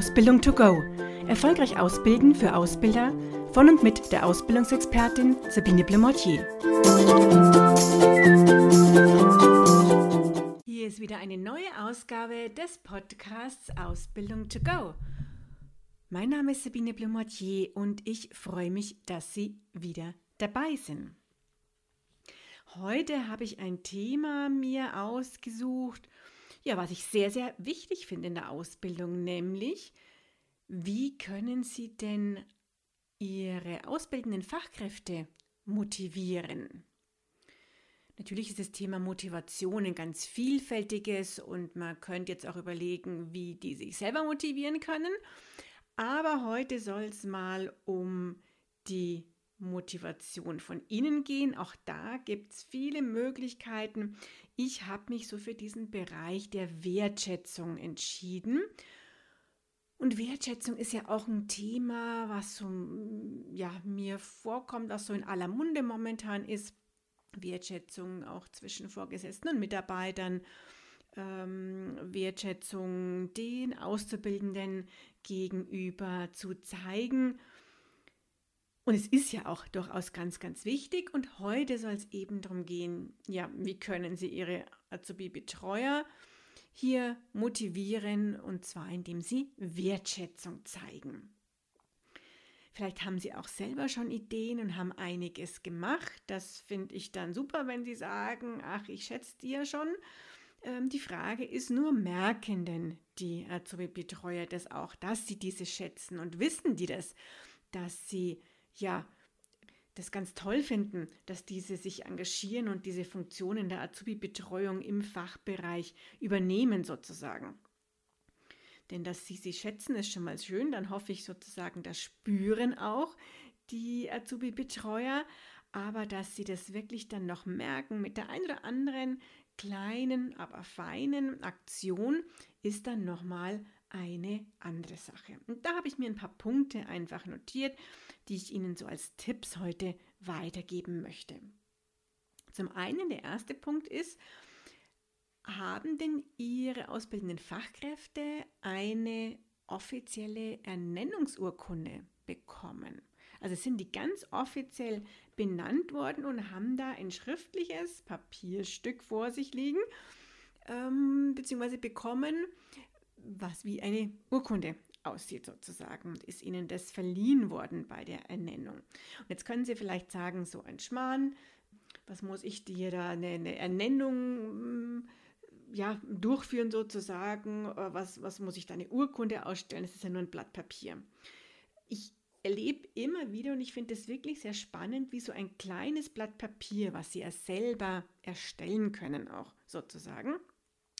Ausbildung to go. Erfolgreich ausbilden für Ausbilder von und mit der Ausbildungsexpertin Sabine Blemortier. Hier ist wieder eine neue Ausgabe des Podcasts Ausbildung to go. Mein Name ist Sabine Blemortier und ich freue mich, dass Sie wieder dabei sind. Heute habe ich ein Thema mir ausgesucht, ja, was ich sehr, sehr wichtig finde in der Ausbildung, nämlich wie können Sie denn Ihre ausbildenden Fachkräfte motivieren? Natürlich ist das Thema Motivation ein ganz vielfältiges und man könnte jetzt auch überlegen, wie die sich selber motivieren können. Aber heute soll es mal um die Motivation von innen gehen. Auch da gibt es viele Möglichkeiten. Ich habe mich so für diesen Bereich der Wertschätzung entschieden. Und Wertschätzung ist ja auch ein Thema, was so, ja, mir vorkommt, was so in aller Munde momentan ist. Wertschätzung auch zwischen Vorgesetzten und Mitarbeitern. Ähm, Wertschätzung den Auszubildenden gegenüber zu zeigen und es ist ja auch durchaus ganz, ganz wichtig. Und heute soll es eben darum gehen, ja, wie können Sie Ihre Azubi-Betreuer hier motivieren und zwar indem Sie Wertschätzung zeigen. Vielleicht haben Sie auch selber schon Ideen und haben einiges gemacht. Das finde ich dann super, wenn Sie sagen, ach, ich schätze dir schon. Ähm, die Frage ist nur, merken denn die Azubi-Betreuer das auch, dass sie diese schätzen und wissen die das, dass sie ja, das ganz toll finden, dass diese sich engagieren und diese Funktionen der Azubi-Betreuung im Fachbereich übernehmen sozusagen. Denn dass sie sie schätzen, ist schon mal schön. Dann hoffe ich sozusagen, das spüren auch die Azubi-Betreuer, aber dass sie das wirklich dann noch merken mit der einen oder anderen kleinen, aber feinen Aktion, ist dann nochmal eine andere Sache. Und da habe ich mir ein paar Punkte einfach notiert, die ich Ihnen so als Tipps heute weitergeben möchte. Zum einen, der erste Punkt ist, haben denn Ihre ausbildenden Fachkräfte eine offizielle Ernennungsurkunde bekommen? Also sind die ganz offiziell benannt worden und haben da ein schriftliches Papierstück vor sich liegen, ähm, beziehungsweise bekommen, was wie eine Urkunde aussieht sozusagen und ist ihnen das verliehen worden bei der Ernennung. Und jetzt können Sie vielleicht sagen, so ein Schmarrn, was muss ich dir da eine, eine Ernennung mm, ja, durchführen sozusagen, äh, was, was muss ich da eine Urkunde ausstellen, das ist ja nur ein Blatt Papier. Ich erlebe immer wieder und ich finde es wirklich sehr spannend, wie so ein kleines Blatt Papier, was Sie ja selber erstellen können auch sozusagen,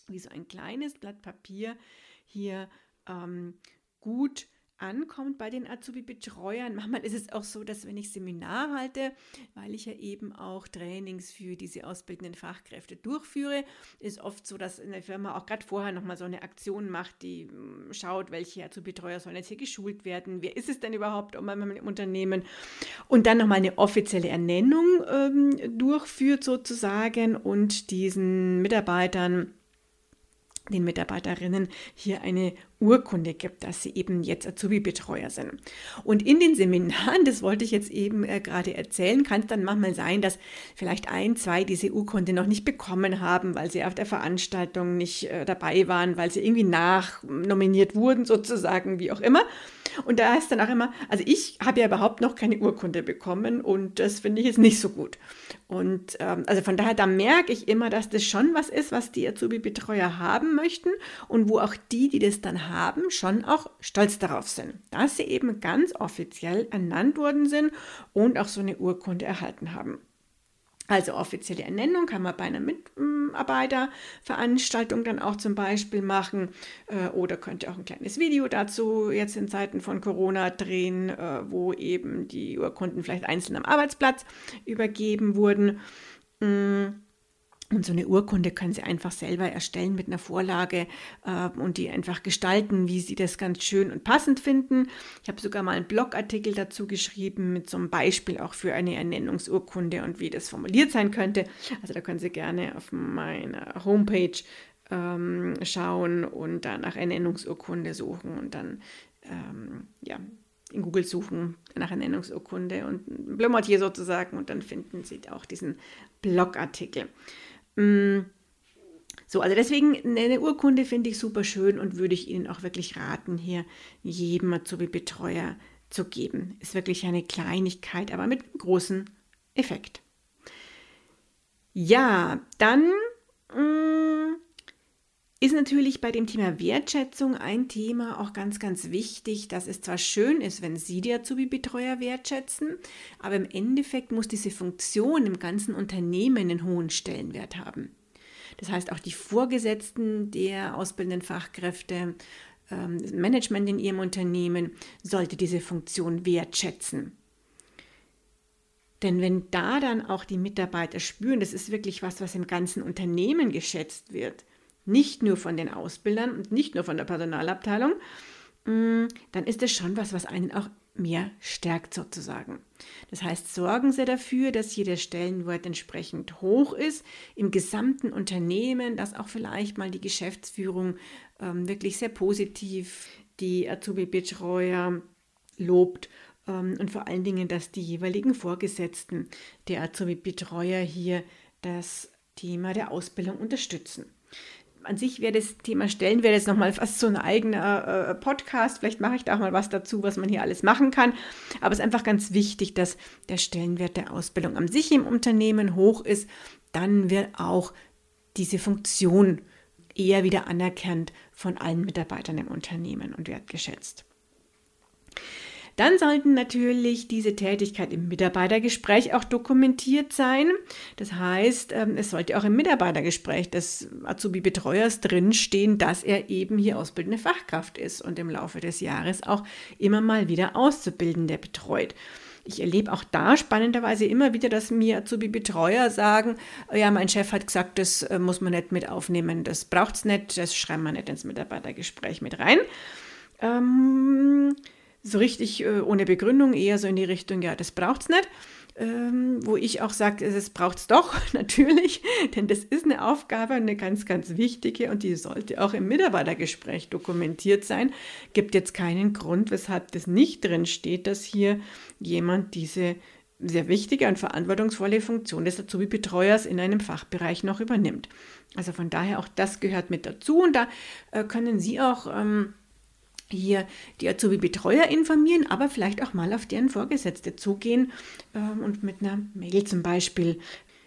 wie so ein kleines Blatt Papier hier ähm, gut ankommt bei den Azubi-Betreuern. Manchmal ist es auch so, dass wenn ich Seminar halte, weil ich ja eben auch Trainings für diese ausbildenden Fachkräfte durchführe, ist oft so, dass eine Firma auch gerade vorher nochmal so eine Aktion macht, die hm, schaut, welche Azubi-Betreuer sollen jetzt hier geschult werden, wer ist es denn überhaupt um im Unternehmen und dann nochmal eine offizielle Ernennung ähm, durchführt sozusagen und diesen Mitarbeitern den Mitarbeiterinnen hier eine Urkunde gibt, dass sie eben jetzt Azubi-Betreuer sind. Und in den Seminaren, das wollte ich jetzt eben äh, gerade erzählen, kann es dann manchmal sein, dass vielleicht ein, zwei diese Urkunde noch nicht bekommen haben, weil sie auf der Veranstaltung nicht äh, dabei waren, weil sie irgendwie nachnominiert wurden, sozusagen, wie auch immer. Und da heißt dann auch immer, also ich habe ja überhaupt noch keine Urkunde bekommen und das finde ich jetzt nicht so gut. Und ähm, also von daher, da merke ich immer, dass das schon was ist, was die Azubi-Betreuer haben möchten und wo auch die, die das dann haben, schon auch stolz darauf sind, dass sie eben ganz offiziell ernannt worden sind und auch so eine Urkunde erhalten haben. Also offizielle Ernennung kann man bei einer Mitarbeiterveranstaltung dann auch zum Beispiel machen äh, oder könnte auch ein kleines Video dazu jetzt in Zeiten von Corona drehen, äh, wo eben die Urkunden vielleicht einzeln am Arbeitsplatz übergeben wurden. Mm. Und so eine Urkunde können Sie einfach selber erstellen mit einer Vorlage äh, und die einfach gestalten, wie Sie das ganz schön und passend finden. Ich habe sogar mal einen Blogartikel dazu geschrieben mit so einem Beispiel auch für eine Ernennungsurkunde und wie das formuliert sein könnte. Also da können Sie gerne auf meiner Homepage ähm, schauen und dann nach Ernennungsurkunde suchen und dann ähm, ja, in Google suchen nach Ernennungsurkunde und Blömortier sozusagen und dann finden Sie auch diesen Blogartikel. Mm, so, also deswegen eine Urkunde finde ich super schön und würde ich Ihnen auch wirklich raten, hier jedem Azubi-Betreuer zu geben. Ist wirklich eine Kleinigkeit, aber mit großem Effekt. Ja, dann mh, mm, ist natürlich bei dem Thema Wertschätzung ein Thema auch ganz, ganz wichtig, dass es zwar schön ist, wenn Sie die Azubi-Betreuer wertschätzen, aber im Endeffekt muss diese Funktion im ganzen Unternehmen einen hohen Stellenwert haben. Das heißt, auch die Vorgesetzten der ausbildenden Fachkräfte, ähm, Management in ihrem Unternehmen sollte diese Funktion wertschätzen. Denn wenn da dann auch die Mitarbeiter spüren, das ist wirklich was, was im ganzen Unternehmen geschätzt wird, nicht nur von den Ausbildern und nicht nur von der Personalabteilung, mm, dann ist das schon was, was einen auch mehr stärkt sozusagen. Das heißt, sorgen Sie dafür, dass hier der Stellenwert entsprechend hoch ist im gesamten Unternehmen, dass auch vielleicht mal die Geschäftsführung ähm, wirklich sehr positiv die Azubi-Betreuer lobt ähm, und vor allen Dingen, dass die jeweiligen Vorgesetzten der Azubi-Betreuer hier das Thema der Ausbildung unterstützen an sich wäre das Thema Stellen, wäre das nochmal fast so ein eigener äh, Podcast. Vielleicht mache ich da auch mal was dazu, was man hier alles machen kann. Aber es ist einfach ganz wichtig, dass der Stellenwert der Ausbildung an sich im Unternehmen hoch ist. Dann wird auch diese Funktion eher wieder anerkannt von allen Mitarbeitern im Unternehmen und wertgeschätzt. Dann sollten natürlich diese Tätigkeit im Mitarbeitergespräch auch dokumentiert sein. Das heißt, ähm, es sollte auch im Mitarbeitergespräch des Azubi-Betreuers drinstehen, dass er eben hier ausbildende Fachkraft ist und im Laufe des Jahres auch immer mal wieder Auszubildende betreut. Ich erlebe auch da spannenderweise immer wieder, dass mir Azubi-Betreuer sagen, ja, mein Chef hat gesagt, das äh, muss man nicht mit aufnehmen, das braucht es nicht, das schreiben wir nicht ins Mitarbeitergespräch mit rein. Ähm, so richtig äh, ohne Begründung, eher so in die Richtung, ja, das braucht es nicht. Ähm, wo ich auch sage, es braucht es doch, natürlich, denn das ist eine Aufgabe, eine ganz, ganz wichtige und die sollte auch im Mitarbeitergespräch dokumentiert sein. Gibt jetzt keinen Grund, weshalb das nicht drin steht, dass hier jemand diese sehr wichtige und verantwortungsvolle Funktion des Azubi-Betreuers in einem Fachbereich noch übernimmt. Also von daher auch das gehört mit dazu und da äh, können Sie auch ähm, hier die Azubi-Betreuer informieren, aber vielleicht auch mal auf deren Vorgesetzte zugehen ähm, und mit einer Mail zum Beispiel,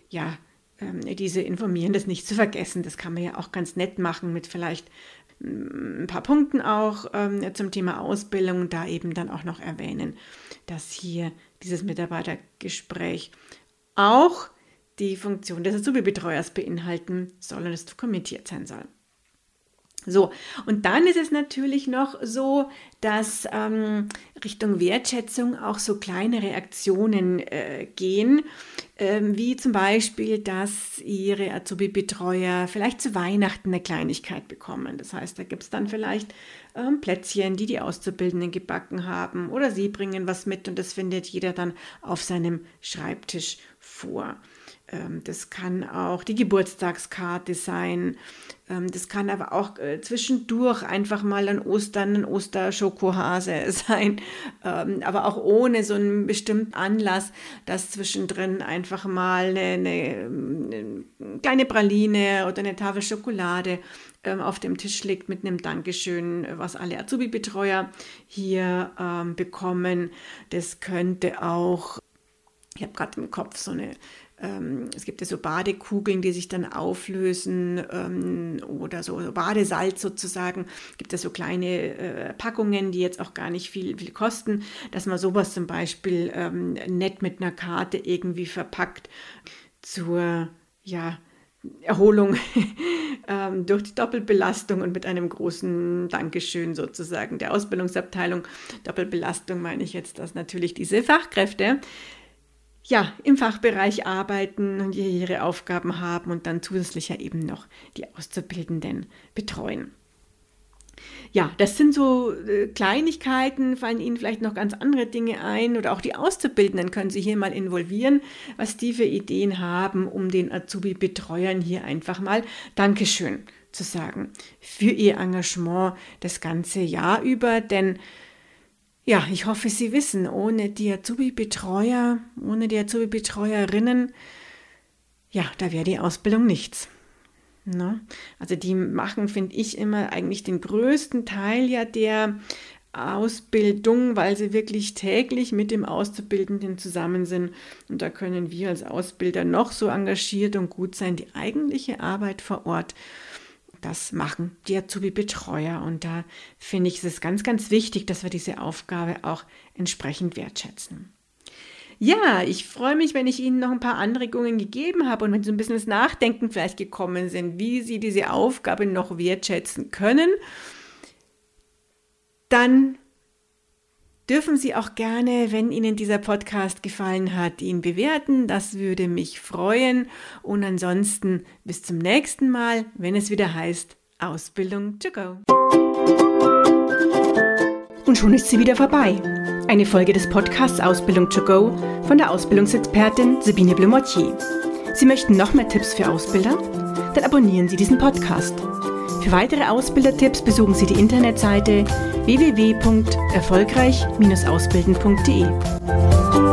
ja, ähm, diese informieren, das nicht zu vergessen. Das kann man ja auch ganz nett machen mit vielleicht mm, ein paar Punkten auch ähm, zum Thema Ausbildung, da eben dann auch noch erwähnen, dass hier dieses Mitarbeitergespräch auch die Funktion des Azubi-Betreuers beinhalten soll und es dokumentiert sein soll. So, und dann ist es natürlich noch so, dass ähm, Richtung Wertschätzung auch so kleine Reaktionen äh, gehen, ähm, wie zum Beispiel, dass ihre Azubi-Betreuer vielleicht zu Weihnachten eine Kleinigkeit bekommen. Das heißt, da gibt es dann vielleicht ähm, Plätzchen, die die Auszubildenden gebacken haben oder sie bringen was mit und das findet jeder dann auf seinem Schreibtisch vor. Ähm, das kann auch die Geburtstagskarte sein. Ähm, das kann aber auch äh, zwischendurch einfach mal ein Ostern, ein Osterschokohase sein. Ähm, aber auch ohne so einen bestimmten Anlass, dass zwischendrin einfach mal eine, eine, eine kleine Praline oder eine Tafel Schokolade auf dem Tisch liegt mit einem Dankeschön, was alle Azubi-Betreuer hier bekommen. Das könnte auch, ich habe gerade im Kopf so eine ähm, es gibt ja so Badekugeln, die sich dann auflösen ähm, oder so, Badesalz sozusagen. Gibt es so kleine äh, Packungen, die jetzt auch gar nicht viel, viel kosten, dass man sowas zum Beispiel ähm, nett mit einer Karte irgendwie verpackt zur, ja, Erholung ähm, durch die Doppelbelastung und mit einem großen Dankeschön sozusagen der Ausbildungsabteilung. Doppelbelastung meine ich jetzt, dass natürlich diese Fachkräfte ja, im Fachbereich arbeiten und ihre Aufgaben haben und dann zusätzlich ja eben noch die Auszubildenden betreuen. Ja, das sind so äh, Kleinigkeiten, fallen Ihnen vielleicht noch ganz andere Dinge ein oder auch die Auszubildenden können Sie hier mal involvieren, was die für Ideen haben, um den Azubi-Betreuern hier einfach mal Dankeschön sozusagen für Ihr Engagement das ganze Jahr über. Denn ja, ich hoffe, Sie wissen, ohne die Azubi-Betreuer, ohne die Azubi-Betreuerinnen, ja, da wäre die Ausbildung nichts. Ne? Also die machen, finde ich, immer eigentlich den größten Teil ja der Ausbildung, weil sie wirklich täglich mit dem Auszubildenden zusammen sind. Und da können wir als Ausbilder noch so engagiert und gut sein. Die eigentliche Arbeit vor Ort, das machen die Azubi-Betreuer. Und da finde ich, ist es ganz, ganz wichtig, dass wir diese Aufgabe auch entsprechend wertschätzen. Ja, ich freue mich, wenn ich Ihnen noch ein paar Anregungen gegeben habe und wenn Sie ein bisschen ins Nachdenken vielleicht gekommen sind, wie Sie diese Aufgabe noch wertschätzen können. Dann dürfen Sie auch gerne, wenn Ihnen dieser Podcast gefallen hat, ihn bewerten. Das würde mich freuen. Und ansonsten bis zum nächsten Mal, wenn es wieder heißt Ausbildung to go. Und schon ist sie wieder vorbei. Eine Folge des Podcasts Ausbildung to go von der Ausbildungsexpertin Sabine Blumotier. Sie möchten noch mehr Tipps für Ausbilder? Dann abonnieren Sie diesen Podcast. Für weitere Ausbildertipps besuchen Sie die Internetseite www.erfolgreich-ausbilden.de.